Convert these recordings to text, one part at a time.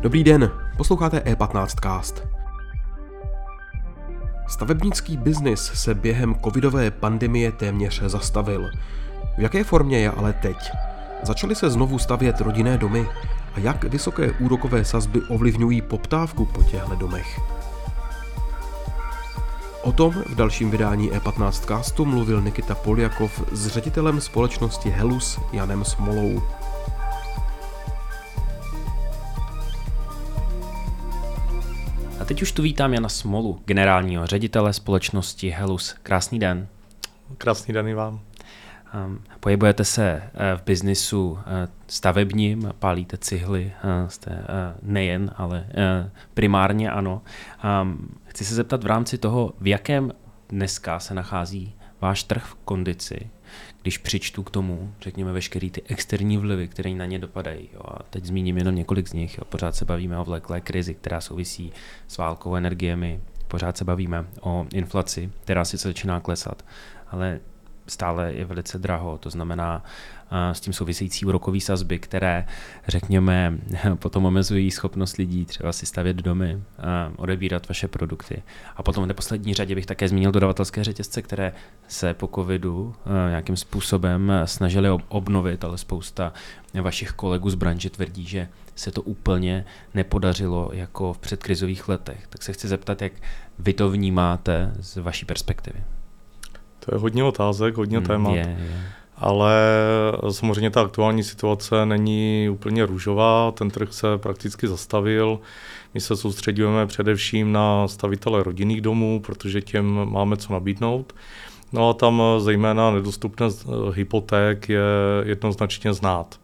Dobrý den, posloucháte E15 Cast. Stavebnický biznis se během covidové pandemie téměř zastavil. V jaké formě je ale teď? Začaly se znovu stavět rodinné domy a jak vysoké úrokové sazby ovlivňují poptávku po těchto domech? O tom v dalším vydání E15 castu mluvil Nikita Poljakov s ředitelem společnosti Helus Janem Smolou. A teď už tu vítám Jana Smolu, generálního ředitele společnosti Helus. Krásný den. Krásný den i vám. Um, pohybujete se uh, v biznisu uh, stavebním, pálíte cihly, uh, jste nejen, ale primárně ano. Um, chci se zeptat v rámci toho, v jakém dneska se nachází váš trh v kondici, když přičtu k tomu, řekněme, veškerý ty externí vlivy, které na ně dopadají. Jo. A teď zmíním jenom několik z nich. Jo. Pořád se bavíme o vleklé krizi, která souvisí s válkou energiemi. Pořád se bavíme o inflaci, která sice začíná klesat, ale stále je velice draho, to znamená s tím související úrokové sazby, které, řekněme, potom omezují schopnost lidí třeba si stavět domy, odebírat vaše produkty. A potom v neposlední řadě bych také zmínil dodavatelské řetězce, které se po covidu nějakým způsobem snažili obnovit, ale spousta vašich kolegů z branže tvrdí, že se to úplně nepodařilo jako v předkrizových letech. Tak se chci zeptat, jak vy to vnímáte z vaší perspektivy. To je hodně otázek, hodně Hmm, témat. Je, je. Ale samozřejmě ta aktuální situace není úplně růžová, ten trh se prakticky zastavil. My se soustředujeme především na stavitele rodinných domů, protože těm máme co nabídnout. No a tam zejména nedostupnost hypoték je jednoznačně znát.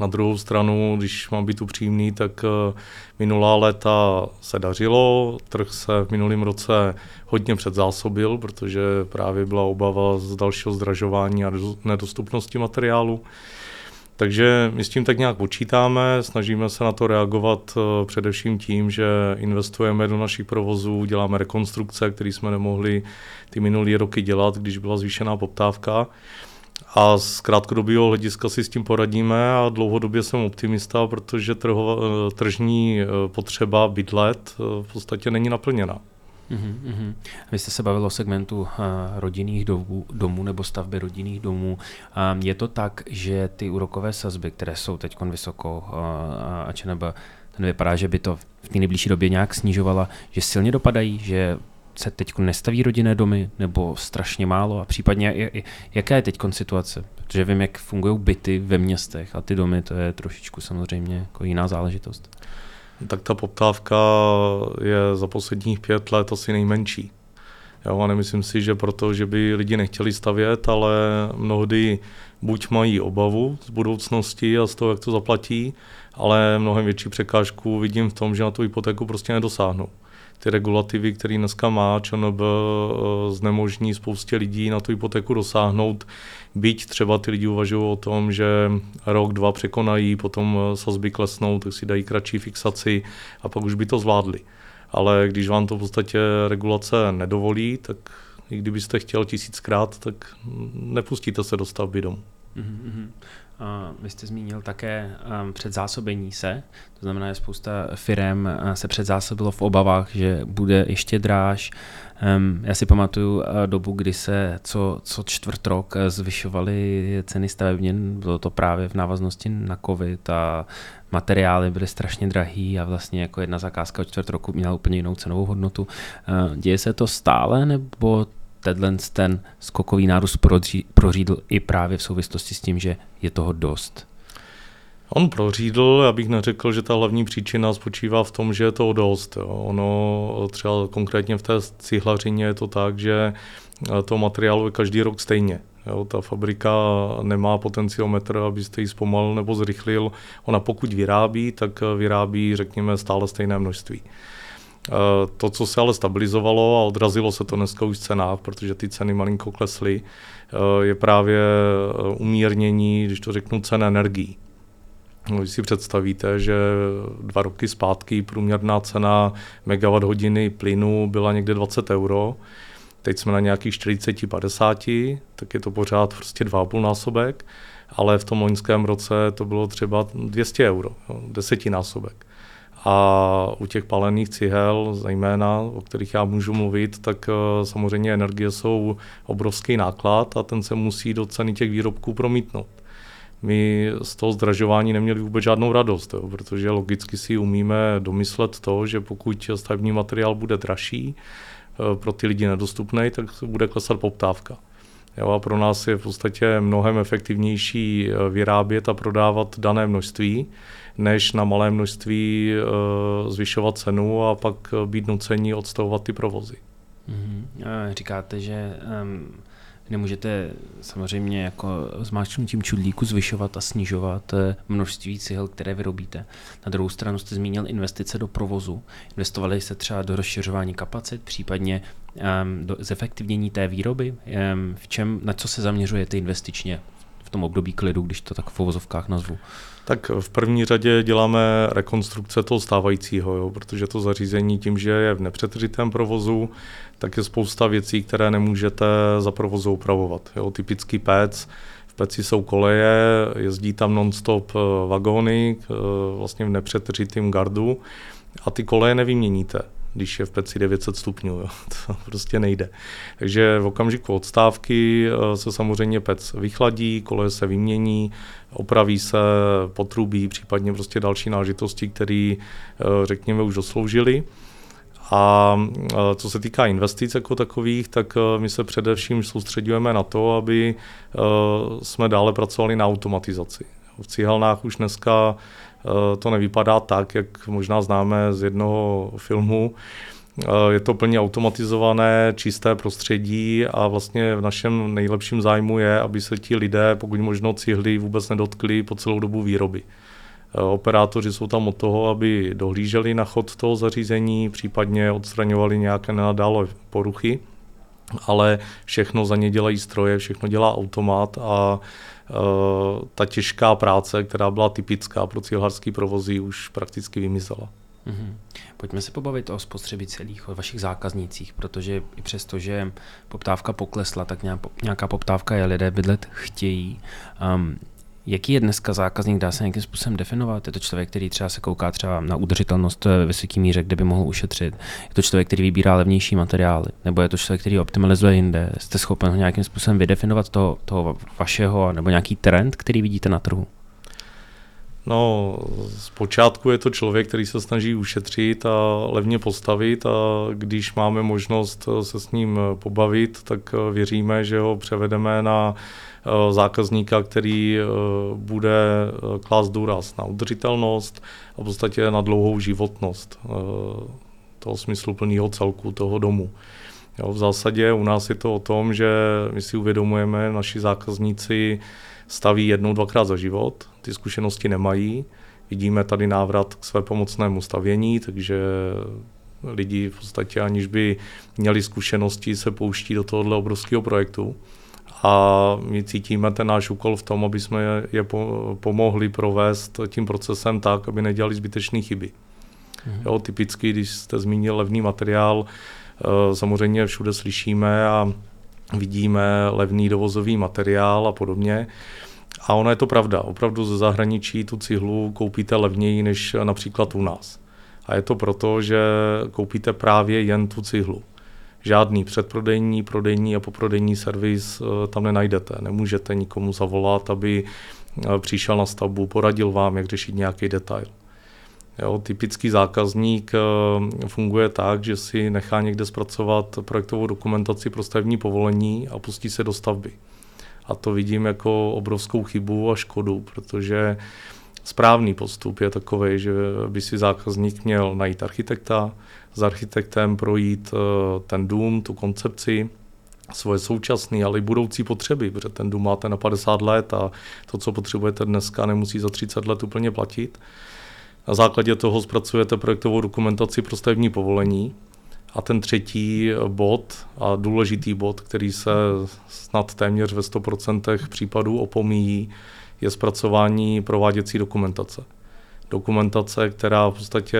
Na druhou stranu, když mám být upřímný, tak eh, minulá léta se dařilo, trh se v minulém roce hodně předzásobil, protože právě byla obava z dalšího zdražování a nedostupnosti materiálu. Takže my s tím tak nějak počítáme, snažíme se na to reagovat eh, především tím, že investujeme do našich provozů, děláme rekonstrukce, které jsme nemohli ty minulé roky dělat, když byla zvýšená poptávka. A z krátkodobého hlediska si s tím poradíme a dlouhodobě jsem optimista, protože trhova, tržní potřeba bydlet v podstatě není naplněna. Uhum, Vy jste se bavil o segmentu uh, rodinných domů, domů nebo stavby rodinných domů. Um, je to tak, že ty úrokové sazby, které jsou teď vysoko uh, a ČNB, ten vypadá, že by to v té nejbližší době nějak snižovala, že silně dopadají, že se teď nestaví rodinné domy nebo strašně málo a případně jaká je teď situace? Protože vím, jak fungují byty ve městech a ty domy, to je trošičku samozřejmě jako jiná záležitost. Tak ta poptávka je za posledních pět let asi nejmenší. Jo, a nemyslím si, že proto, že by lidi nechtěli stavět, ale mnohdy buď mají obavu z budoucnosti a z toho, jak to zaplatí, ale mnohem větší překážku vidím v tom, že na tu hypotéku prostě nedosáhnou ty regulativy, které dneska má ČNB, eh, znemožní spoustě lidí na tu hypotéku dosáhnout, byť třeba ty lidi uvažují o tom, že rok, dva překonají, potom eh, sazby klesnou, tak si dají kratší fixaci a pak už by to zvládli. Ale když vám to v podstatě regulace nedovolí, tak i kdybyste chtěl tisíckrát, tak nepustíte se do stavby domu. Mm-hmm. Vy jste zmínil také um, předzásobení se, to znamená, že spousta firm uh, se předzásobilo v obavách, že bude ještě dráž. Um, já si pamatuju uh, dobu, kdy se co, co čtvrt rok uh, zvyšovaly ceny stavebnin, bylo to právě v návaznosti na covid a materiály byly strašně drahý a vlastně jako jedna zakázka od čtvrt roku měla úplně jinou cenovou hodnotu. Děje se to stále nebo tenhle ten skokový nárůst prořídl i právě v souvislosti s tím, že je toho dost? On prořídl, já bych neřekl, že ta hlavní příčina spočívá v tom, že je to dost. Jo. Ono třeba konkrétně v té cihlařině je to tak, že to materiálu je každý rok stejně. Jo, ta fabrika nemá potenciometr, abyste ji zpomalil nebo zrychlil. Ona pokud vyrábí, tak vyrábí, řekněme, stále stejné množství. Eh, to, co se ale stabilizovalo a odrazilo se to dneska už v cenách, protože ty ceny malinko klesly, eh, je právě eh, umírnění, když to řeknu, cen energií. No, když si představíte, že dva roky zpátky průměrná cena megawatt hodiny plynu byla někde 20 euro, Teď jsme na nějakých 40-50, tak je to pořád prostě 2,5 násobek, ale v tom loňském roce to bylo třeba 200 euro, desetinásobek. A u těch palených cihel, zejména, o kterých já můžu mluvit, tak eh, samozřejmě energie jsou obrovský náklad a ten se musí do ceny těch výrobků promítnout. My z toho zdražování neměli vůbec žádnou radost, jo, protože logicky si umíme domyslet to, že pokud stavební materiál bude dražší, eh, pro ty lidi nedostupný, tak bude klesat poptávka. Jo, a pro nás je v podstatě mnohem efektivnější eh, vyrábět a prodávat dané množství, než na malé množství uh, zvyšovat cenu a pak být nuceni odstavovat ty provozy. Mm-hmm. Říkáte, že um, nemůžete samozřejmě jako zmáčknutím čudlíku zvyšovat a snižovat eh, množství cihel, které vyrobíte. Na druhou stranu jste zmínil investice do provozu. Investovali jste třeba do rozšiřování kapacit, případně um, do zefektivnění té výroby. Um, v čem, na co se zaměřujete investičně v tom období klidu, když to tak v uvozovkách nazvu? Tak v první řadě děláme rekonstrukce toho stávajícího, jo, protože to zařízení tím, že je v nepřetržitém provozu, tak je spousta věcí, které nemůžete za provozu upravovat. Jo. Typický pec, v peci jsou koleje, jezdí tam non-stop eh, vagóny, eh, vlastně v nepřetržitém gardu a ty koleje nevyměníte když je v peci 900 stupňů. Jo. To prostě nejde. Takže v okamžiku odstávky eh, se samozřejmě pec vychladí, koleje se vymění, opraví se potrubí, případně prostě další nážitosti, které, řekněme, už dosloužily. A co se týká investic jako takových, tak my se především soustředujeme na to, aby jsme dále pracovali na automatizaci. V cihelnách už dneska to nevypadá tak, jak možná známe z jednoho filmu. Je to plně automatizované, čisté prostředí a vlastně v našem nejlepším zájmu je, aby se ti lidé, pokud možno cihly, vůbec nedotkli po celou dobu výroby. Eh, operátoři jsou tam od toho, aby dohlíželi na chod toho zařízení, případně odstraňovali nějaké nenadále poruchy, ale všechno za ně dělají stroje, všechno dělá automat a ta těžká práce, která byla typická pro cílharský provozy, už prakticky vymizela. Mm-hmm. Pojďme se pobavit o spotřebitelích, o vašich zákaznících, protože i přesto, že poptávka poklesla, tak nějaká poptávka je, lidé bydlet chtějí. Um, Jaký je dneska zákazník, dá se nějakým způsobem definovat? Je to člověk, který třeba se kouká třeba na udržitelnost ve vysoké míře, kde by mohl ušetřit? Je to člověk, který vybírá levnější materiály? Nebo je to člověk, který optimalizuje jinde? Jste schopen ho nějakým způsobem vydefinovat toho, toho vašeho, nebo nějaký trend, který vidíte na trhu? No, zpočátku je to člověk, který se snaží ušetřit a levně postavit a když máme možnost se s ním pobavit, tak věříme, že ho převedeme na Eh, zákazníka, který eh, bude eh, klást důraz na udržitelnost a v podstatě na dlouhou životnost toho smysluplného celku toho domu. Jo, v zásadě u nás je to o tom, že my si uvědomujeme, naši zákazníci staví jednou, dvakrát za život, ty zkušenosti nemají. Vidíme tady návrat k své pomocnému stavění, takže lidi v podstatě aniž by měli zkušenosti, se pouští do tohohle obrovského projektu a my cítíme ten náš úkol v tom, aby jsme je pomohli provést tím procesem tak, aby nedělali zbytečné chyby. Mhm. Jo, typicky, když jste zmínil levný materiál, eh, samozřejmě všude slyšíme a vidíme levný dovozový materiál a podobně. A ono je to pravda. Opravdu ze zahraničí tu cihlu koupíte levněji než například u nás. A je to proto, že koupíte právě jen tu cihlu žádný předprodejní, prodejní a poprodejní servis eh, tam nenajdete. Nemůžete nikomu zavolat, aby eh, přišel na stavbu, poradil vám, jak řešit nějaký detail. Jo, typický zákazník eh, funguje tak, že si nechá někde zpracovat projektovou dokumentaci pro stavební povolení a pustí se do stavby. A to vidím jako obrovskou chybu a škodu, protože správný postup je takový, že by si zákazník měl najít architekta, s architektem projít eh, ten dům, tu koncepci, svoje současné, ale i budoucí potřeby, protože ten dům máte na 50 let a to, co potřebujete dneska, nemusí za 30 let úplně platit. Na základě toho zpracujete projektovou dokumentaci pro stavební povolení. A ten třetí bod a důležitý bod, který se snad téměř ve 100% případů opomíjí, je zpracování prováděcí dokumentace. Dokumentace, která v podstatě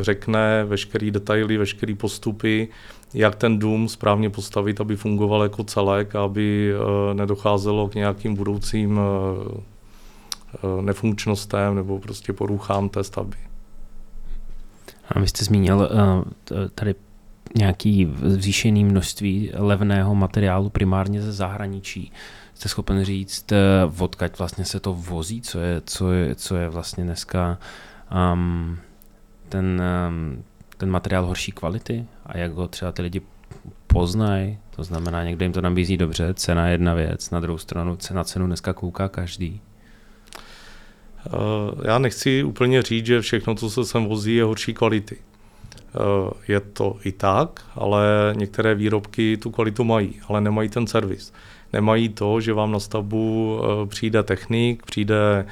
řekne veškeré detaily, veškeré postupy, jak ten dům správně postavit, aby fungoval jako celek, aby eh, nedocházelo k nějakým budoucím eh, eh, nefunkčnostem nebo prostě poruchám té stavby. A vy jste zmínil tady nějaký zvýšený množství levného materiálu primárně ze zahraničí. Jste schopen říct, odkaď vlastně se to vozí, co je, co je, co je vlastně dneska um, ten, um, ten materiál horší kvality a jak ho třeba ty lidi poznají. To znamená, někdo jim to nabízí dobře, cena je jedna věc, na druhou stranu cena cenu dneska kouká každý. Eh, já nechci úplně říct, že všechno, co se sem vozí, je horší kvality. Eh, je to i tak, ale některé výrobky tu kvalitu mají, ale nemají ten servis. Nemají to, že vám na stavbu eh, přijde technik, přijde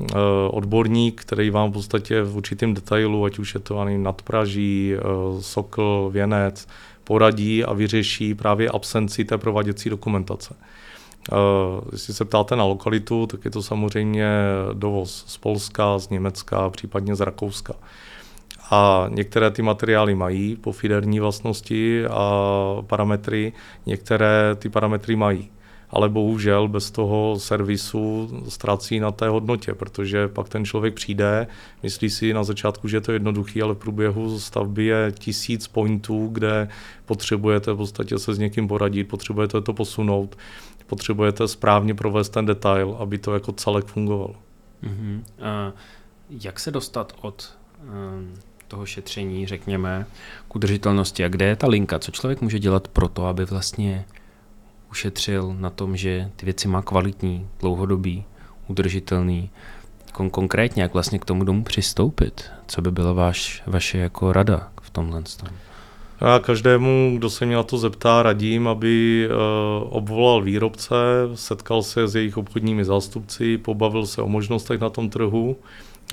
Eh, odborník, který vám v podstatě v určitém detailu, ať už je to ani nadpraží, eh, sokl, věnec, poradí a vyřeší právě absenci té prováděcí dokumentace. Jestli se ptáte na lokalitu, tak je to samozřejmě dovoz z Polska, z Německa, případně z Rakouska. A některé ty materiály mají pofiderní vlastnosti a parametry, některé ty parametry mají ale bohužel bez toho servisu ztrácí na té hodnotě, protože pak ten člověk přijde, myslí si na začátku, že je to jednoduchý, ale v průběhu stavby je tisíc pointů, kde potřebujete v podstatě se s někým poradit, potřebujete to posunout, potřebujete správně provést ten detail, aby to jako celek fungovalo. Uh-huh. Uh, jak se dostat od um, toho šetření, řekněme, k udržitelnosti a kde je ta linka? Co člověk může dělat pro to, aby vlastně ušetřil na tom, že ty věci má kvalitní, dlouhodobý, udržitelný. Kon- konkrétně, jak vlastně k tomu domu přistoupit? Co by byla váš, vaše jako rada v tomhle tom? Já každému, kdo se mě na to zeptá, radím, aby uh, obvolal výrobce, setkal se s jejich obchodními zástupci, pobavil se o možnostech na tom trhu,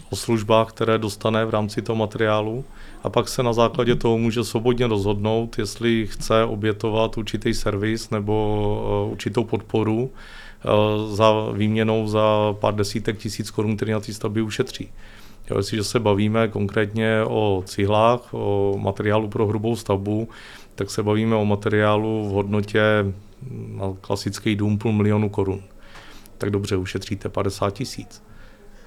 o službách, které dostane v rámci toho materiálu a pak se na základě toho může svobodně rozhodnout, jestli chce obětovat určitý servis nebo uh, určitou podporu uh, za výměnou za pár desítek tisíc korun, který na té stavbě ušetří. Jo, jestliže se bavíme konkrétně o cihlách, o materiálu pro hrubou stavbu, tak se bavíme o materiálu v hodnotě na klasický dům půl milionu korun. Tak dobře, ušetříte 50 tisíc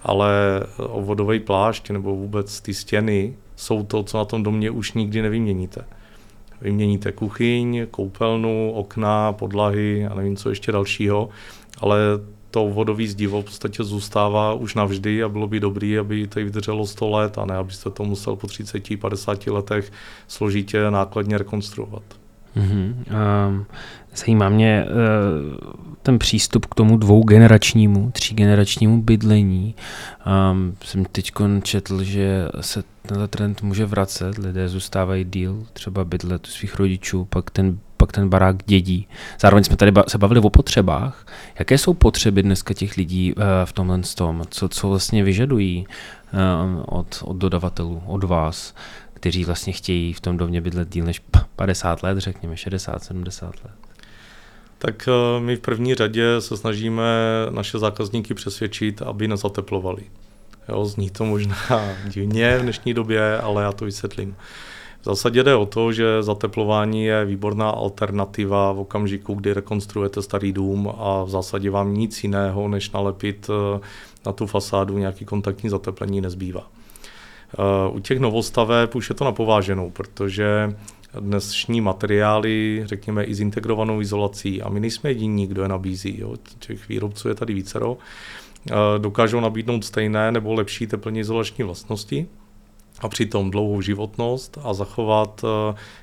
ale vodový plášť nebo vůbec ty stěny jsou to, co na tom domě už nikdy nevyměníte. Vyměníte kuchyň, koupelnu, okna, podlahy a nevím co ještě dalšího, ale to vodový zdivo v podstatě zůstává už navždy a bylo by dobré, aby to vydrželo 100 let a ne, abyste to musel po 30-50 letech složitě nákladně rekonstruovat. Mm-hmm. Zajímá mě uh, ten přístup k tomu dvougeneračnímu, třígeneračnímu bydlení. Jsem teď četl, že se tenhle trend může vracet, lidé zůstávají díl, třeba bydlet u svých rodičů, pak ten, pak ten barák dědí. Zároveň jsme tady ba- se bavili o potřebách. Jaké jsou potřeby dneska těch lidí uh, v tomhle tom? Co, co vlastně vyžadují uh, od, od dodavatelů, od vás? Kteří vlastně chtějí v tom domě bydlet díl než 50 let, řekněme 60, 70 let? Tak eh, my v první řadě se snažíme naše zákazníky přesvědčit, aby nezateplovali. Jo, zní to možná divně v dnešní době, ale já to vysvětlím. V zásadě jde o to, že zateplování je výborná alternativa v okamžiku, kdy rekonstruujete starý dům a v zásadě vám nic jiného, než nalepit eh, na tu fasádu nějaký kontaktní zateplení nezbývá. U těch novostaveb už je to napováženou, protože dnešní materiály, řekněme, i s integrovanou izolací, a my nejsme jediní, kdo je nabízí, jo, těch výrobců je tady vícero, dokážou nabídnout stejné nebo lepší teplně izolační vlastnosti a přitom dlouhou životnost a zachovat,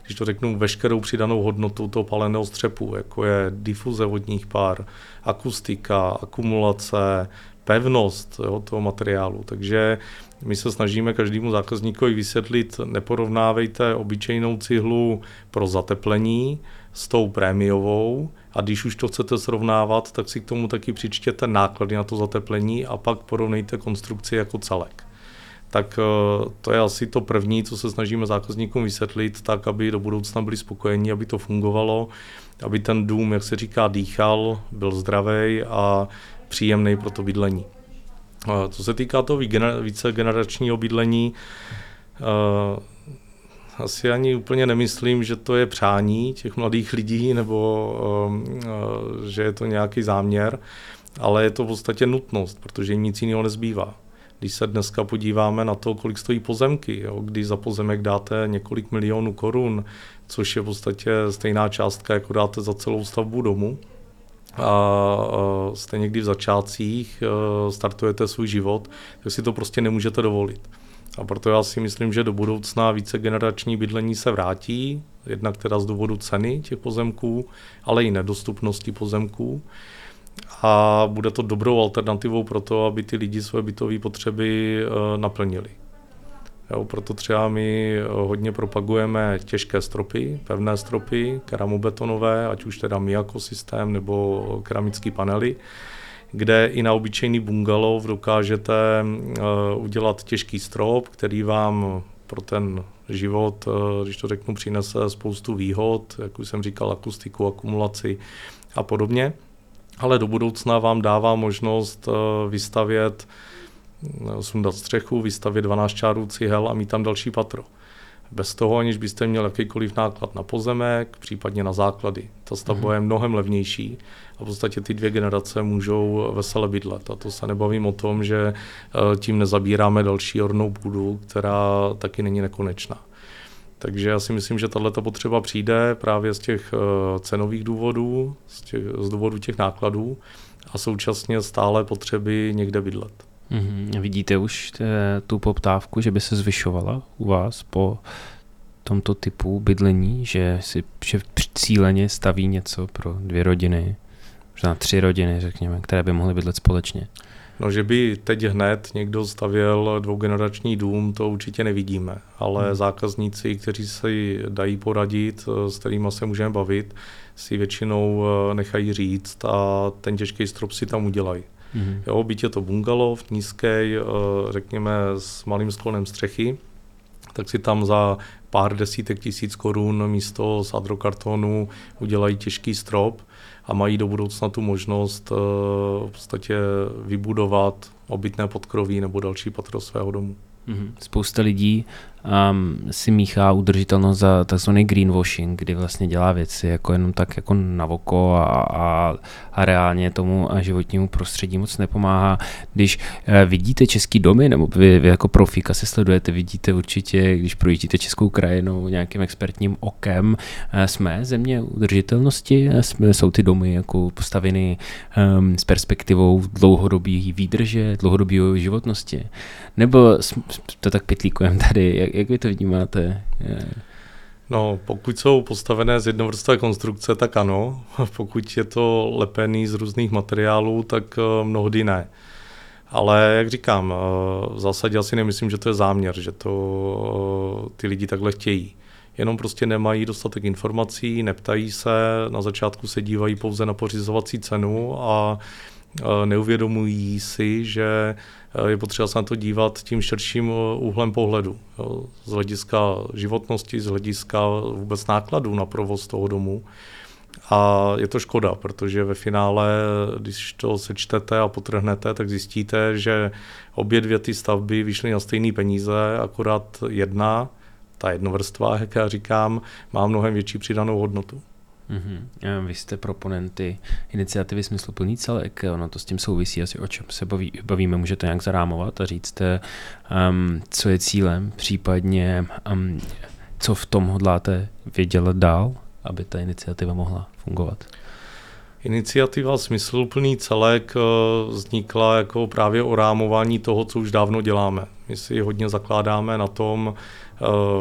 když to řeknu, veškerou přidanou hodnotu toho paleného střepu, jako je difuze vodních pár, akustika, akumulace, pevnost jo, toho materiálu. Takže my se snažíme každému zákazníkovi vysvětlit, neporovnávejte obyčejnou cihlu pro zateplení s tou prémiovou a když už to chcete srovnávat, tak si k tomu taky přičtěte náklady na to zateplení a pak porovnejte konstrukci jako celek. Tak eh, to je asi to první, co se snažíme zákazníkům vysvětlit, tak aby do budoucna byli spokojení, aby to fungovalo, aby ten dům, jak se říká, dýchal, byl zdravý a příjemný pro to bydlení. Co se týká toho více generačního bydlení, asi ani úplně nemyslím, že to je přání těch mladých lidí nebo že je to nějaký záměr, ale je to v podstatě nutnost, protože nic jiného nezbývá. Když se dneska podíváme na to, kolik stojí pozemky, jo, když za pozemek dáte několik milionů korun, což je v podstatě stejná částka, jako dáte za celou stavbu domu, a jste někdy v začátcích, e, startujete svůj život, tak si to prostě nemůžete dovolit. A proto já si myslím, že do budoucna více generační bydlení se vrátí, jednak teda z důvodu ceny těch pozemků, ale i nedostupnosti pozemků. A bude to dobrou alternativou pro to, aby ty lidi své bytové potřeby e, naplnili. Jo, proto třeba my eh, hodně propagujeme těžké stropy, pevné stropy, keramobetonové, ať už teda Miyako systém nebo keramické panely, kde i na obyčejný bungalov dokážete uh, udělat těžký strop, který vám pro ten život, uh, když to řeknu, přinese spoustu výhod, jak už jsem říkal, akustiku, akumulaci a podobně. Ale do budoucna vám dává možnost vystavět sundat střechu, vystavit 12 čárů cihel a mít tam další patro. Bez toho, aniž byste měl jakýkoliv náklad na pozemek, případně na základy. Ta stavba mm-hmm. je mnohem levnější a v podstatě ty dvě generace můžou vesele bydlet. A to se nebavím o tom, že eh, tím nezabíráme další ornou půdu, která taky není nekonečná. Takže já si myslím, že tato potřeba přijde právě z těch eh, cenových důvodů, z, těch, z důvodu těch nákladů a současně stále potřeby někde bydlet. Mm-hmm. Vidíte už t- tu poptávku, že by se zvyšovala u vás po tomto typu bydlení, že si že cíleně staví něco pro dvě rodiny, možná tři rodiny, řekněme, které by mohly bydlet společně? No, že by teď hned někdo stavěl dvougenerační dům, to určitě nevidíme, ale hmm. zákazníci, kteří si dají poradit, s kterými se můžeme bavit, si většinou eh, nechají říct a ten těžký strop si tam udělají. Mm-hmm. Jo, byť je to bungalov nízký, eh, řekněme s malým sklonem střechy, tak si tam za pár desítek tisíc korun místo z adrokartonu udělají těžký strop a mají do budoucna tu možnost eh, v podstatě vybudovat obytné podkroví nebo další patro svého domu. Mm-hmm. Spousta lidí um, si míchá udržitelnost za takzvaný greenwashing, kdy vlastně dělá věci jako jenom tak jako na oko a, a, a reálně tomu životnímu prostředí moc nepomáhá. Když uh, vidíte český domy, nebo vy, vy jako profíka se sledujete, vidíte určitě, když projíždíte českou krajinou nějakým expertním okem, uh, jsme země udržitelnosti, jsme, jsou ty domy jako postaveny um, s perspektivou dlouhodobý výdrže, dlouhodobé životnosti, nebo to tak pitlíkujeme tady, jak, jak vy to vnímáte? No, pokud jsou postavené z jednovrstvé konstrukce, tak ano. Pokud je to lepený z různých materiálů, tak eh, mnohdy ne. Ale jak říkám, eh, v zásadě asi nemyslím, že to je záměr, že to eh, ty lidi takhle chtějí. Jenom prostě nemají dostatek informací, neptají se, na začátku se dívají pouze na pořizovací cenu a neuvědomují si, že je potřeba se na to dívat tím širším úhlem pohledu. Z hlediska životnosti, z hlediska vůbec nákladů na provoz toho domu. A je to škoda, protože ve finále, když to sečtete a potrhnete, tak zjistíte, že obě dvě ty stavby vyšly na stejné peníze, akorát jedna, ta jednovrstva, jak já říkám, má mnohem větší přidanou hodnotu. Mm-hmm. Vy jste proponenty iniciativy Smysluplný celek, ono to s tím souvisí asi o čem se baví, bavíme, můžete nějak zarámovat a říct, um, co je cílem, případně um, co v tom hodláte vydělat dál, aby ta iniciativa mohla fungovat. Iniciativa Smysluplný celek eh, vznikla jako právě o rámování toho, co už dávno děláme. My si hodně zakládáme na tom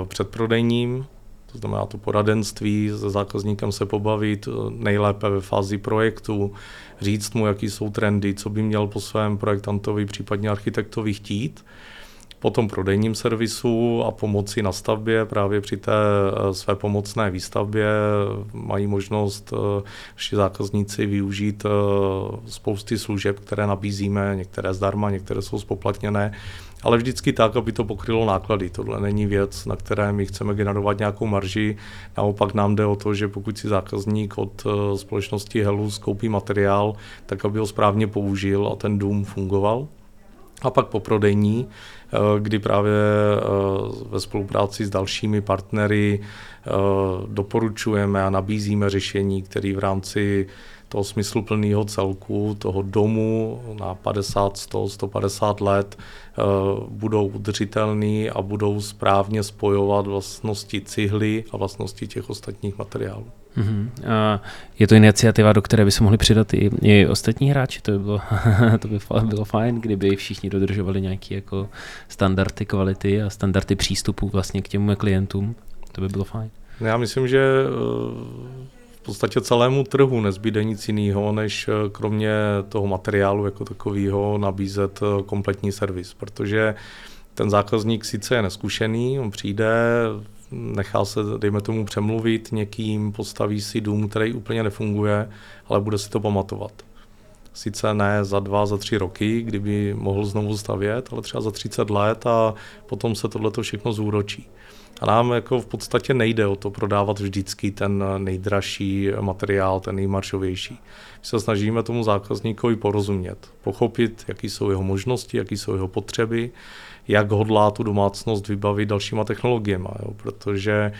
předprodejním, to znamená to poradenství, se zákazníkem se pobavit eh, nejlépe ve fázi projektu, říct mu, jaký jsou trendy, co by měl po svém projektantovi, případně architektovi chtít. Po tom prodejním servisu a pomoci na stavbě, právě při té eh, své pomocné výstavbě mají možnost eh, zákazníci využít spousty služeb, které nabízíme, některé zdarma, některé jsou spoplatněné ale vždycky tak, aby to pokrylo náklady. Tohle není věc, na které my chceme generovat nějakou marži. Naopak nám jde o to, že pokud si zákazník od eh, společnosti Helu skoupí materiál, tak aby ho správně použil a ten dům fungoval. a pak poprodejní, eh, kdy právě ve spolupráci s dalšími partnery doporučujeme a nabízíme řešení, které v rámci toho smysluplného celku, toho domu na 50, 100, 150 let eh, budou udržitelný a budou správně spojovat vlastnosti cihly a vlastnosti těch ostatních materiálů. Uh-huh. A je to iniciativa, do které by se mohli přidat i, i ostatní hráči? To by, bylo, to by bylo fajn, kdyby všichni dodržovali nějaké jako standardy kvality a standardy přístupu vlastně k těm klientům. To by bylo fajn. Já myslím, že eh, podstatě celému trhu nezbyde nic jiného, než eh, kromě toho materiálu jako takového nabízet eh, kompletní servis, protože ten zákazník sice je neskušený, on přijde, nechá se, dejme tomu, přemluvit někým, postaví si dům, který úplně nefunguje, ale bude si to pamatovat. Sice ne za dva, za tři roky, kdyby mohl znovu stavět, ale třeba za 30 let a potom se tohle všechno zúročí. A nám jako v podstatě nejde o to prodávat vždycky ten nejdražší materiál, ten nejmaršovější. My se snažíme tomu zákazníkovi porozumět, pochopit, jaký jsou jeho možnosti, jaký jsou jeho potřeby, jak hodlá tu domácnost vybavit dalšíma technologiemi, jo? protože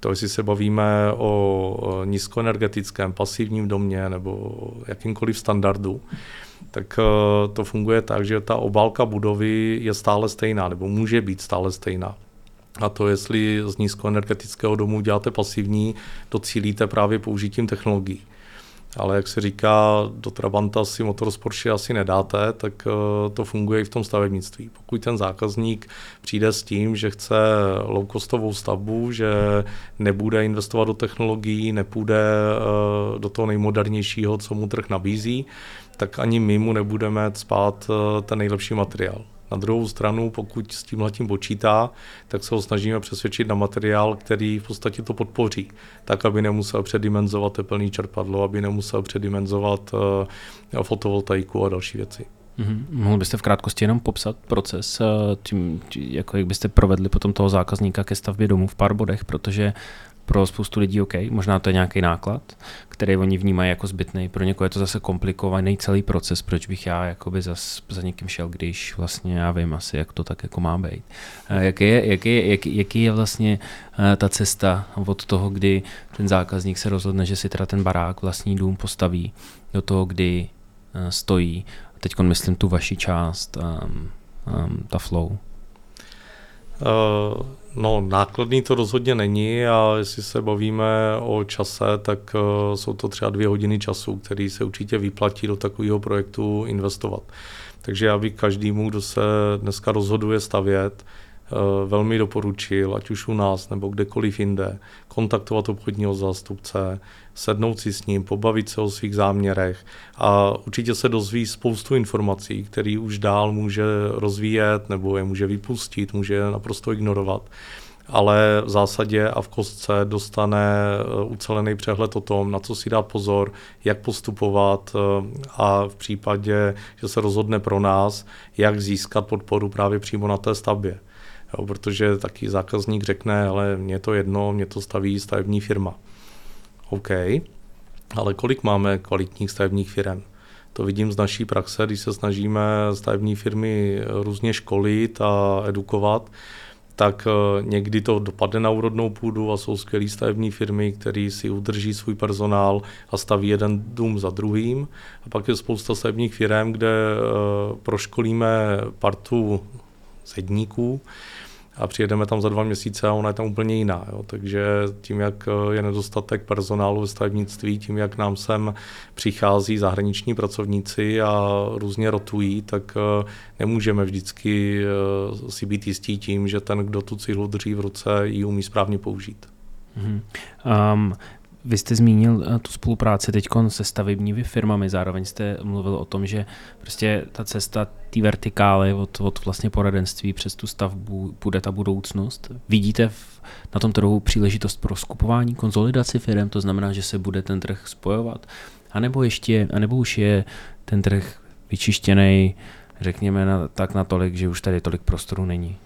to, jestli se bavíme o nízkoenergetickém pasivním domě nebo jakýmkoliv standardu, tak eh, to funguje tak, že ta obálka budovy je stále stejná, nebo může být stále stejná. A to, jestli z nízkoenergetického domu děláte pasivní, docílíte právě použitím technologií. Ale jak se říká, do Trabanta si motor Porsche asi nedáte, tak eh, to funguje i v tom stavebnictví. Pokud ten zákazník přijde s tím, že chce low-costovou stavbu, že nebude investovat do technologií, nepůjde eh, do toho nejmodernějšího, co mu trh nabízí, tak ani my mu nebudeme spát eh, ten nejlepší materiál. Na druhou stranu, pokud s tím letím počítá, tak se ho snažíme přesvědčit na materiál, který v podstatě to podpoří, tak aby nemusel předimenzovat teplný čerpadlo, aby nemusel předimenzovat uh, fotovoltaiku a další věci. Mm-hmm. Mohl byste v krátkosti jenom popsat proces, eh, tím, jako jak byste provedli potom toho zákazníka ke stavbě domu v pár bodech, protože pro spoustu lidí OK, možná to je nějaký náklad, který oni vnímají jako zbytný. Pro někoho je to zase komplikovaný celý proces, proč bych já jakoby zas za někým šel, když vlastně já vím asi, jak to tak jako má být. Jaký je, jaký je, jaký, jaký je vlastně eh, ta cesta od toho, kdy ten zákazník se rozhodne, že si teda ten barák, vlastní dům postaví, do toho, kdy eh, stojí. Teď myslím tu vaši část, um, um, ta flow. Uh, no, nákladný to rozhodně není a jestli se bavíme o čase, tak uh, jsou to třeba dvě hodiny času, který se určitě vyplatí do takového projektu investovat. Takže já bych každému, kdo se dneska rozhoduje stavět, Eh, velmi doporučil, ať už u nás nebo kdekoliv jinde, kontaktovat obchodního zástupce, sednout si s ním, pobavit se o svých záměrech a určitě se dozví spoustu informací, který už dál může rozvíjet nebo je může vypustit, může naprosto ignorovat ale v zásadě a v kostce dostane eh, ucelený přehled o tom, na co si dát pozor, jak postupovat eh, a v případě, že se rozhodne pro nás, jak získat podporu právě přímo na té stavbě. Jo, protože taky zákazník řekne, ale mě to jedno, mě to staví stavební firma. OK, ale kolik máme kvalitních stavebních firm? To vidím z naší praxe, když se snažíme stavební firmy různě školit a edukovat, tak eh, někdy to dopadne na úrodnou půdu a jsou skvělé stavební firmy, které si udrží svůj personál a staví jeden dům za druhým. A pak je spousta stavebních firm, kde eh, proškolíme partu sedníků, a přijedeme tam za dva měsíce a ona je tam úplně jiná. Jo. Takže tím, jak eh, je nedostatek personálu ve stavebnictví, tím, jak nám sem přichází zahraniční pracovníci a různě rotují, tak eh, nemůžeme vždycky eh, si být jistí tím, že ten, kdo tu cihlu drží v ruce, ji umí správně použít. Mm-hmm. Um, vy jste zmínil eh, tu spolupráci teď se stavebními firmami, zároveň jste mluvil o tom, že prostě ta cesta té vertikály od, od vlastně poradenství přes tu stavbu bude ta budoucnost. Vidíte v, na tom trhu příležitost pro skupování, konzolidaci firm, to znamená, že se bude ten trh spojovat, a nebo ještě, a nebo už je ten trh vyčištěný, řekněme na, tak natolik, že už tady tolik prostoru není.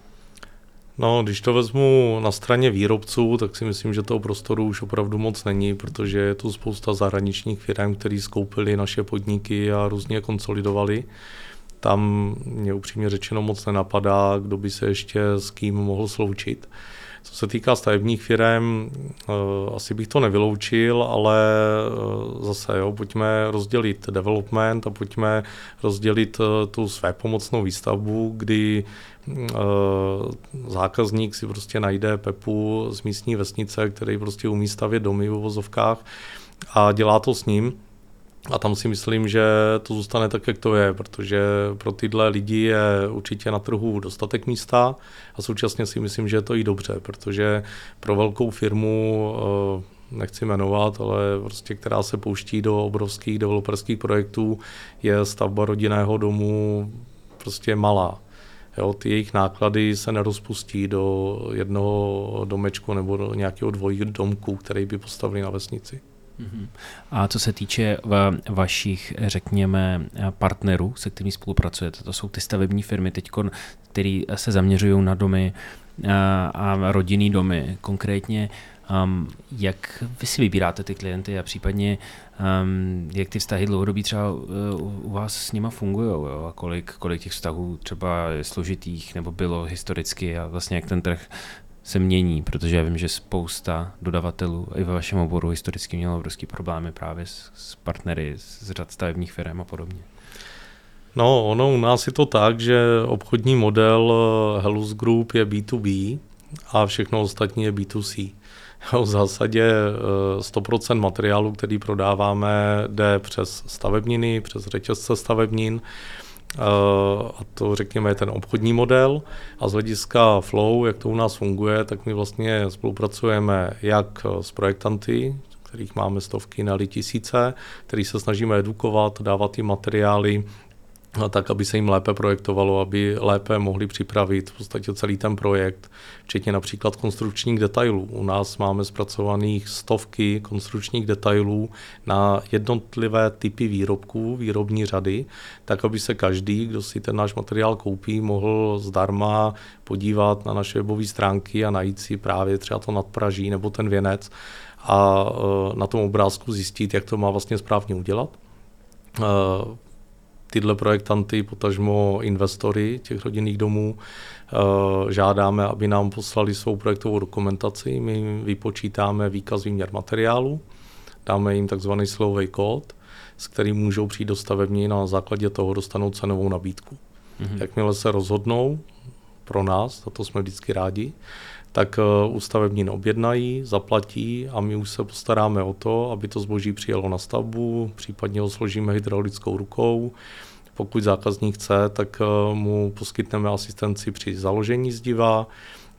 No, když to vezmu na straně výrobců, tak si myslím, že toho prostoru už opravdu moc není, protože je tu spousta zahraničních firm, které skoupily naše podniky a různě konsolidovali. tam mě upřímně řečeno moc nenapadá, kdo by se ještě s kým mohl sloučit. Co se týká stavebních firm, eh, asi bych to nevyloučil, ale eh, zase jo, pojďme rozdělit development a pojďme rozdělit eh, tu své pomocnou výstavbu, kdy zákazník si prostě najde Pepu z místní vesnice, který prostě umí stavět domy v vozovkách a dělá to s ním. A tam si myslím, že to zůstane tak, jak to je, protože pro tyhle lidi je určitě na trhu dostatek místa a současně si myslím, že je to i dobře, protože pro velkou firmu eh, nechci jmenovat, ale prostě, která se pouští do obrovských developerských projektů, je stavba rodinného domu prostě malá. Jo, ty jejich náklady se nerozpustí do jednoho domečku nebo do nějakého dvojí domku, který by postavili na vesnici. A co se týče vašich, řekněme, partnerů, se kterými spolupracujete, to jsou ty stavební firmy teď, které se zaměřují na domy a rodinný domy. Konkrétně, um, jak vy si vybíráte ty klienty a případně um, jak ty vztahy dlouhodobí třeba uh, u vás s nima fungují a kolik, kolik těch vztahů třeba je složitých nebo bylo historicky a vlastně jak ten trh se mění, protože já vím, že spousta dodavatelů i ve vašem oboru historicky mělo obrovské problémy právě s, s partnery z řad stavebních firm a podobně. No, ono u nás je to tak, že obchodní model eh, Helus Group je B2B a všechno ostatní je B2C. V zásadě 100% eh, materiálu, který prodáváme, jde přes stavebniny, přes řetězce stavebnin a to řekněme je ten obchodní model. A z hlediska flow, jak to u nás funguje, tak my vlastně spolupracujeme jak s projektanty, kterých máme stovky, na tisíce, který se snažíme edukovat, dávat jim materiály, tak, aby se jim lépe projektovalo, aby lépe mohli připravit v podstatě celý ten projekt, včetně například konstrukčních detailů. U nás máme zpracovaných stovky konstrukčních detailů na jednotlivé typy výrobků, výrobní řady, tak, aby se každý, kdo si ten náš materiál koupí, mohl zdarma podívat na naše webové stránky a najít si právě třeba to nadpraží nebo ten věnec a e, na tom obrázku zjistit, jak to má vlastně správně udělat e, tyhle projektanty, potažmo investory těch rodinných domů, eh, žádáme, aby nám poslali svou projektovou dokumentaci. My jim vypočítáme výkaz výměr materiálu, dáme jim takzvaný slový kód, s kterým můžou přijít do stavební na základě toho dostanou cenovou nabídku. Mm-hmm. Jakmile se rozhodnou pro nás, za to jsme vždycky rádi, tak eh, u stavebnin objednají, zaplatí a my už se postaráme o to, aby to zboží přijelo na stavbu, případně ho složíme hydraulickou rukou. Pokud zákazník chce, tak eh, mu poskytneme asistenci při založení zdiva,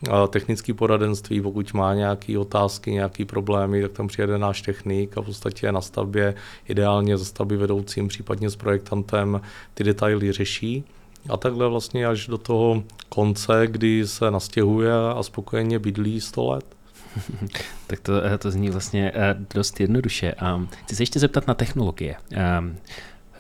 eh, technické poradenství, pokud má nějaké otázky, nějaké problémy, tak tam přijede náš technik a v podstatě na stavbě, ideálně ze stavby vedoucím, případně s projektantem, ty detaily řeší. A takhle vlastně až do toho konce, kdy se nastěhuje a spokojeně bydlí 100 let. tak to, eh, to zní vlastně eh, dost jednoduše. Chci se ještě zeptat na technologie.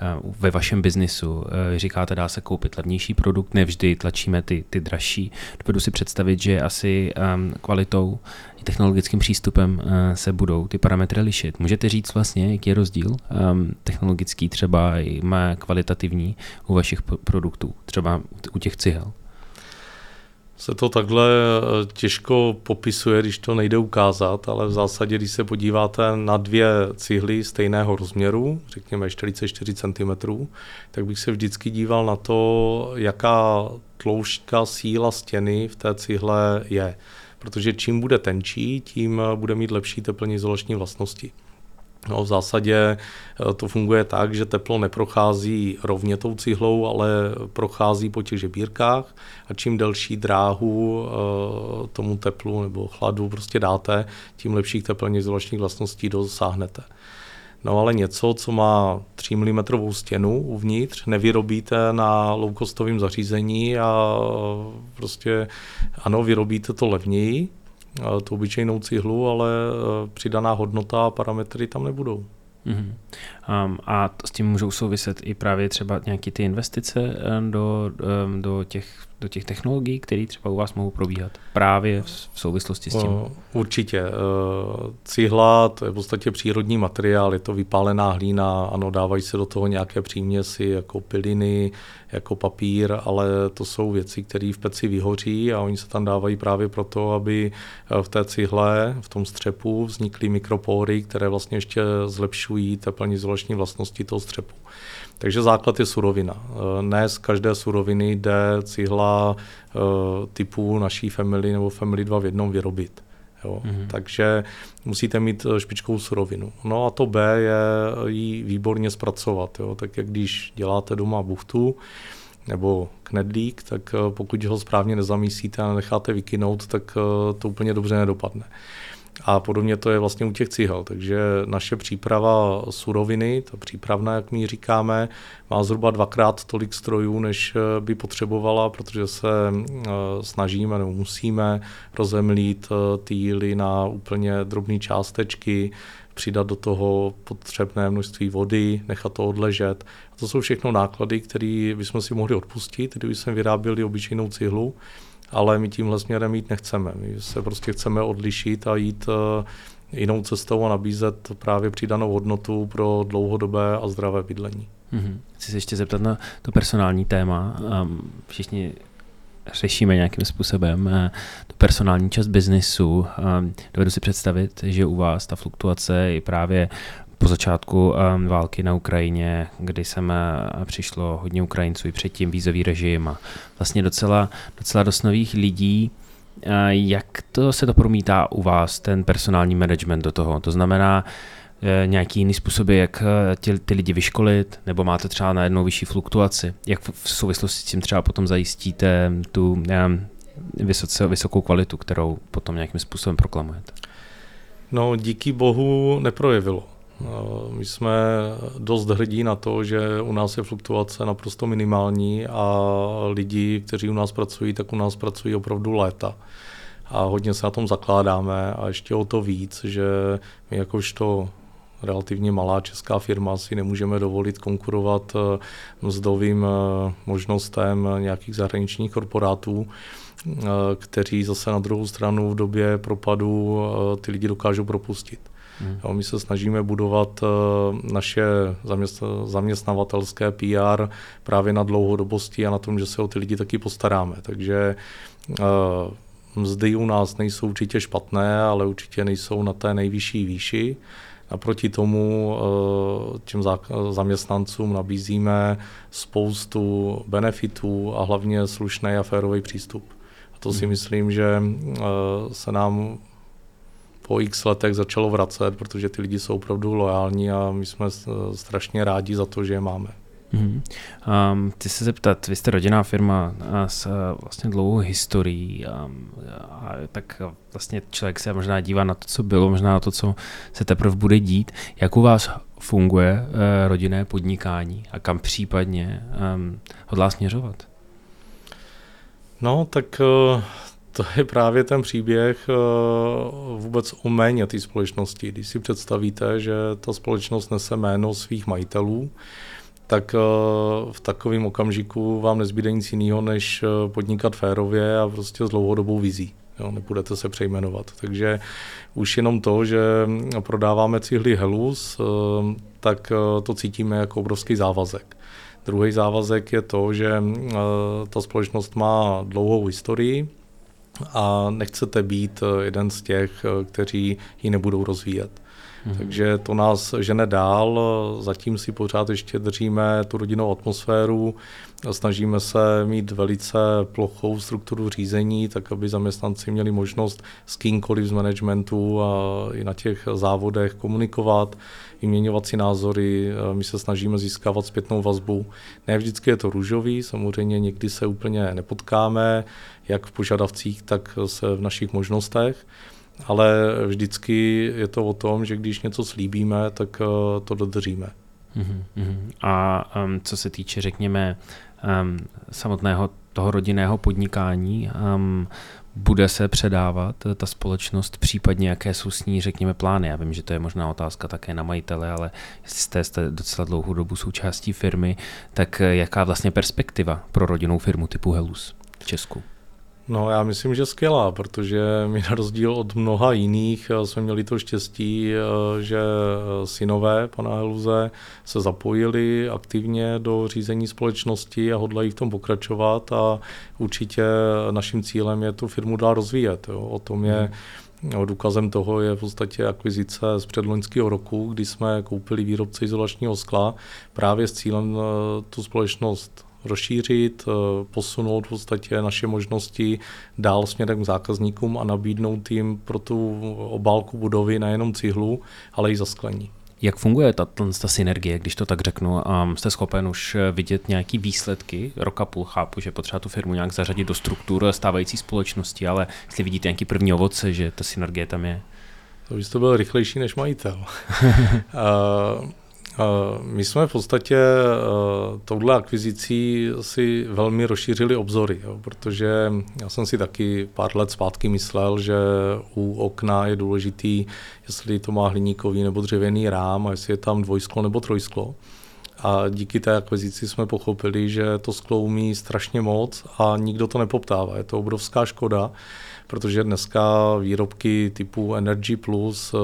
Ehm, Eh, ve vašem biznisu. Eh, říkáte, dá se koupit levnější produkt, nevždy tlačíme ty, ty dražší. Dovedu si představit, že asi um, kvalitou i technologickým přístupem uh, se budou ty parametry lišit. Můžete říct vlastně, jaký je rozdíl um, technologický třeba i kvalitativní u vašich produktů, třeba u těch cihel? Se to takhle eh, těžko popisuje, když to nejde ukázat, ale v zásadě, když se podíváte na dvě cihly stejného rozměru, řekněme 44 cm, tak bych se vždycky díval na to, jaká tloušťka síla stěny v té cihle je. Protože čím bude tenčí, tím bude mít lepší teplně izolační vlastnosti. No, v zásadě eh, to funguje tak, že teplo neprochází rovně tou cihlou, ale prochází po těch žebírkách a čím delší dráhu eh, tomu teplu nebo chladu prostě dáte, tím lepších teplně izolačních vlastností dosáhnete. No ale něco, co má 3 mm stěnu uvnitř, nevyrobíte na loukostovém zařízení a prostě ano, vyrobíte to levněji, tu obyčejnou cihlu, ale e, přidaná hodnota a parametry tam nebudou. Mm-hmm. Um, a s tím můžou souviset i právě třeba nějaké ty investice um, do, um, do, těch, do těch technologií, které třeba u vás mohou probíhat právě v, souvislosti s tím. Určitě. Eh, cihla, to je v podstatě přírodní materiál, je to vypálená hlína, ano, dávají se do toho nějaké příměsi jako piliny, jako papír, ale to jsou věci, které v peci vyhoří a oni se tam dávají právě proto, aby eh, v té cihle, v tom střepu vznikly mikropory, které vlastně ještě zlepšují teplní izolační vlastnosti toho střepu. Takže základ je surovina. Eh, ne z každé suroviny jde cihla eh, typu naší family nebo family 2 v jednom vyrobit. Jo. Mm-hmm. Takže musíte mít špičkovou surovinu. No a to B je ji výborně zpracovat. Jo. Tak jak když děláte doma buchtu, nebo knedlík, tak eh, pokud ho správně nezamísíte a necháte vykynout, tak to úplně dobře nedopadne. A podobně to je vlastně u těch cihel. Takže naše příprava suroviny, ta přípravná, jak my říkáme, má zhruba dvakrát tolik strojů, než eh, by potřebovala, protože se eh, snažíme nebo musíme rozemlít eh, týly na úplně drobné částečky, přidat do toho potřebné množství vody, nechat to odležet. A to jsou všechno náklady, které bychom si mohli odpustit, kdyby jsme vyráběli obyčejnou cihlu ale my tímhle směrem jít nechceme. My se prostě chceme odlišit a jít eh, jinou cestou a nabízet právě přidanou hodnotu pro dlouhodobé a zdravé bydlení. Mm-hmm. Chci se ještě zeptat na to personální téma. Um, všichni řešíme nějakým způsobem uh, tu personální část biznisu. Um, dovedu si představit, že u vás ta fluktuace je právě po začátku války na Ukrajině, kdy sem uh, přišlo hodně Ukrajinců i předtím vízový režim a vlastně docela, docela dost nových lidí. Uh, jak to se to promítá u vás, ten personální management do toho? To znamená, uh, nějaký jiný způsoby, jak ty, ty lidi vyškolit, nebo máte třeba na jednou vyšší fluktuaci? Jak v souvislosti s tím třeba potom zajistíte tu um, vysoce, vysokou kvalitu, kterou potom nějakým způsobem proklamujete? No, díky bohu neprojevilo. My jsme dost hrdí na to, že u nás je fluktuace naprosto minimální a lidi, kteří u nás pracují, tak u nás pracují opravdu léta. A hodně se na tom zakládáme a ještě o to víc, že my jakožto relativně malá česká firma si nemůžeme dovolit konkurovat eh, mzdovým eh, možnostem nějakých zahraničních korporátů, eh, kteří zase na druhou stranu v době propadu ty lidi dokážou propustit. Hmm. Jo, my se snažíme budovat uh, naše zaměstnavatelské PR právě na dlouhodobosti a na tom, že se o ty lidi taky postaráme. Takže uh, mzdy u nás nejsou určitě špatné, ale určitě nejsou na té nejvyšší výši. Naproti tomu uh, těm zaměstnancům nabízíme spoustu benefitů a hlavně slušný a férový přístup. A to si hmm. myslím, že se nám po x letech začalo vracet, protože ty lidi jsou opravdu lojální a my jsme strašně rádi za to, že je máme. Mm-hmm. Um, chci se zeptat, vy jste rodinná firma s uh, vlastně dlouhou historií um, a tak vlastně člověk se možná dívá na to, co bylo, možná na to, co se teprve bude dít. Jak u vás funguje uh, rodinné podnikání a kam případně um, hodlá směřovat? No, tak uh, to je právě ten příběh eh, vůbec o méně té společnosti. Když si představíte, že ta společnost nese jméno svých majitelů, tak eh, v takovém okamžiku vám nezbyde nic jiného, než eh, podnikat férově a prostě s dlouhodobou vizí. Jo, nebudete se přejmenovat. Takže už jenom to, že prodáváme cihly Helus, tak to cítíme jako obrovský závazek. Druhý závazek je to, že ta společnost má dlouhou historii, a nechcete být eh, jeden z těch, eh, kteří ji nebudou rozvíjet. Mm-hmm. Takže to nás žene dál, zatím si pořád ještě držíme tu rodinnou atmosféru, snažíme se mít velice plochou strukturu řízení, tak aby zaměstnanci měli možnost s kýmkoliv z managementu a i na těch závodech komunikovat, vyměňovat si názory, my se snažíme získávat zpětnou vazbu. Ne vždycky je to růžový, samozřejmě někdy se úplně nepotkáme, jak v požadavcích, tak se v našich možnostech, ale vždycky je to o tom, že když něco slíbíme, tak eh, to dodržíme. Uh-huh. A um, co se týče, řekněme, um, samotného toho rodinného podnikání, um, Bude se předávat ta společnost, případně jaké jsou s ní, řekněme, plány? Já vím, že to je možná otázka také na majitele, ale jestli jste, jste docela dlouhou dobu součástí firmy, tak jaká vlastně perspektiva pro rodinnou firmu typu Helus v Česku? No já myslím, že skvělá, protože my na rozdíl od mnoha jiných eh, jsme měli to štěstí, eh, že eh, synové pana Heluze se zapojili aktivně do řízení společnosti a hodlají v tom pokračovat a určitě naším cílem je tu firmu dál rozvíjet. Jo. O tom je No, důkazem toho je v podstatě akvizice z předloňského roku, kdy jsme koupili výrobce izolačního skla právě s cílem tu společnost rozšířit, eh, posunout v podstatě naše možnosti dál směrem k zákazníkům a nabídnout jim pro tu obálku budovy nejenom cihlu, ale i zasklení. Jak funguje ta, ta synergie, když to tak řeknu? A jste schopen už vidět nějaký výsledky? Roka půl chápu, že potřeba tu firmu nějak zařadit do struktur stávající společnosti, ale jestli vidíte nějaký první ovoce, že ta synergie tam je? To bys to byl rychlejší než majitel. uh, My jsme v podstatě eh, touhle akvizicí si velmi rozšířili obzory, jo, protože já jsem si taky pár let zpátky myslel, že u okna je důležitý, jestli to má hliníkový nebo dřevěný rám a jestli je tam dvojsklo nebo trojsklo. A díky té akvizici jsme pochopili, že to sklo umí strašně moc a nikdo to nepoptává. Je to obrovská škoda protože dneska výrobky typu Energy Plus uh,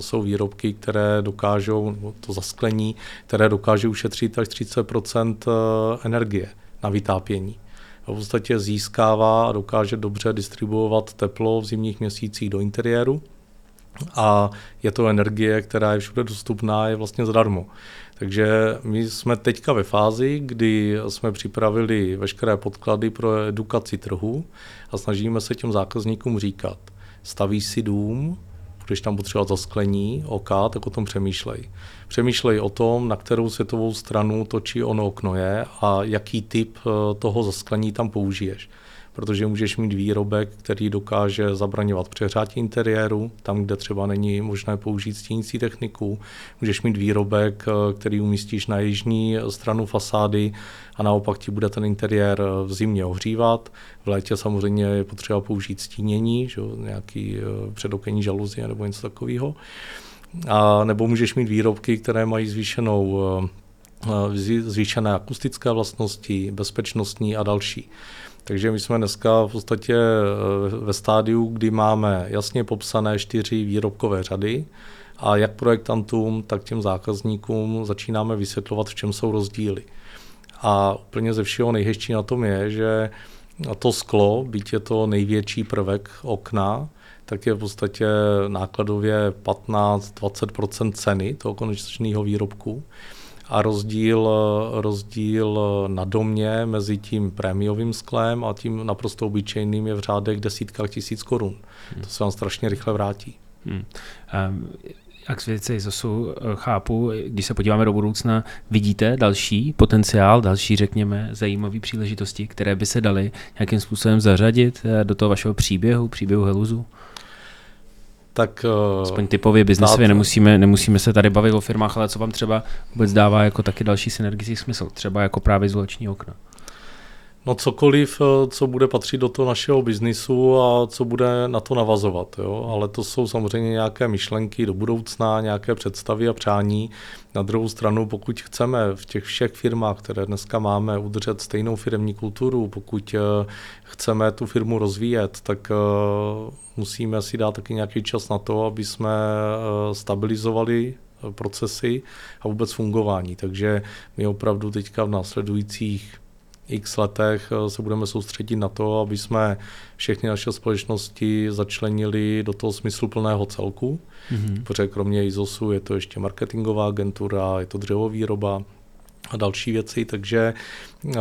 jsou výrobky, které dokážou, to zasklení, které dokážou ušetřit až 30 eh, energie na vytápění. v podstatě získává a dokáže dobře distribuovat teplo v zimních měsících do interiéru a je to energie, která je všude dostupná, je vlastně zadarmo. Takže my jsme teďka ve fázi, kdy jsme připravili veškeré podklady pro edukaci trhu a snažíme se těm zákazníkům říkat, staví si dům, když tam potřebovat zasklení, OK, tak o tom přemýšlej. Přemýšlej o tom, na kterou světovou stranu to či ono okno je a jaký typ eh, toho zasklení tam použiješ protože můžeš mít výrobek, který dokáže zabraňovat přehřátí interiéru, tam, kde třeba není možné použít stínící techniku. Můžeš mít výrobek, eh, který umístíš na jižní stranu fasády a naopak ti bude ten interiér eh, v zimě ohřívat. V létě samozřejmě je potřeba použít stínění, že, nějaký eh, předokenní žaluzie nebo něco takového. A nebo můžeš mít výrobky, které mají zvýšenou zvýšené akustické vlastnosti, bezpečnostní a další. Takže my jsme dneska v podstatě eh, ve stádiu, kdy máme jasně popsané čtyři výrobkové řady a jak projektantům, tak těm zákazníkům začínáme vysvětlovat, v čem jsou rozdíly. A úplně ze všeho nejhezčí na tom je, že to sklo, byť je to největší prvek okna, tak je v podstatě nákladově 15-20% ceny toho konečného výrobku a rozdíl, rozdíl na domě mezi tím prémiovým sklem a tím naprosto obyčejným je v řádech desítkách tisíc korun. Hmm. To se vám strašně rychle vrátí. Hmm. Um, jak z věci ZOSu eh, chápu, když se podíváme do budoucna, vidíte další potenciál, další, řekněme, zajímavé příležitosti, které by se daly nějakým způsobem zařadit eh, do toho vašeho příběhu, příběhu Heluzu? Tak... Uh, Aspoň typově biznesově, nemusíme, nemusíme se tady bavit o firmách, ale co vám třeba vůbec dává jako taky další synergický smysl, třeba jako právě izolační okna. No cokoliv, eh, co bude patřit do toho našeho biznisu a co bude na to navazovat. Jo? Ale to jsou samozřejmě nějaké myšlenky do budoucna, nějaké představy a přání. Na druhou stranu, pokud chceme v těch všech firmách, které dneska máme, udržet stejnou firmní kulturu, pokud eh, chceme tu firmu rozvíjet, tak eh, musíme si dát taky nějaký čas na to, aby jsme stabilizovali procesy a vůbec fungování. Takže my opravdu teďka v následujících x letech eh, se budeme soustředit na to, aby jsme všechny naše společnosti začlenili do toho smysluplného celku, mm-hmm. protože kromě IZOSu je to ještě marketingová agentura, je to dřevovýroba, a další věci, takže uh,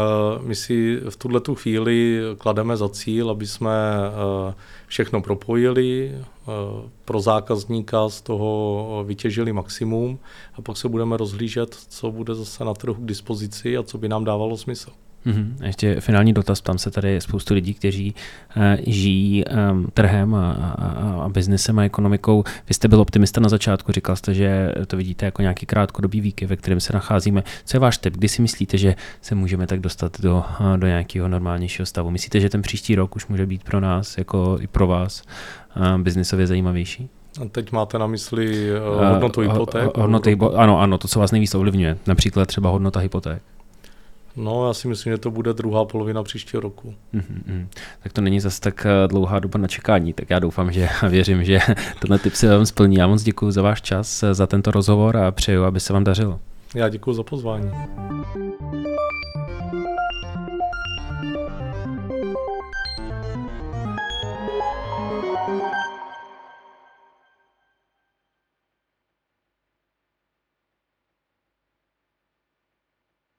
my si v tuhle tu chvíli klademe za cíl, aby jsme uh, všechno propojili, uh, pro zákazníka z toho vytěžili maximum a pak se budeme rozhlížet, co bude zase na trhu k dispozici a co by nám dávalo smysl. Mm-hmm. Ještě finální dotaz, tam se tady spoustu lidí, kteří uh, žijí um, trhem a, a, a biznesem a ekonomikou. Vy jste byl optimista na začátku, říkal jste, že to vidíte jako nějaký krátkodobý výky, ve kterém se nacházíme. Co je váš tip? Kdy si myslíte, že se můžeme tak dostat do, uh, do nějakého normálnějšího stavu? Myslíte, že ten příští rok už může být pro nás, jako i pro vás, uh, biznisově zajímavější? A teď máte na mysli hodnotu hypoték? Hodnoty, ano, ano, to, co vás nejvíc ovlivňuje. Například třeba hodnota hypoték. No, já si myslím, že to bude druhá polovina příštího roku. Mm-hmm. Tak to není zase tak eh, dlouhá doba na čekání, tak já doufám, že a věřím, že tenhle tip se vám splní. Já moc děkuji za váš čas, eh, za tento rozhovor a přeju, aby se vám dařilo. Já děkuji za pozvání.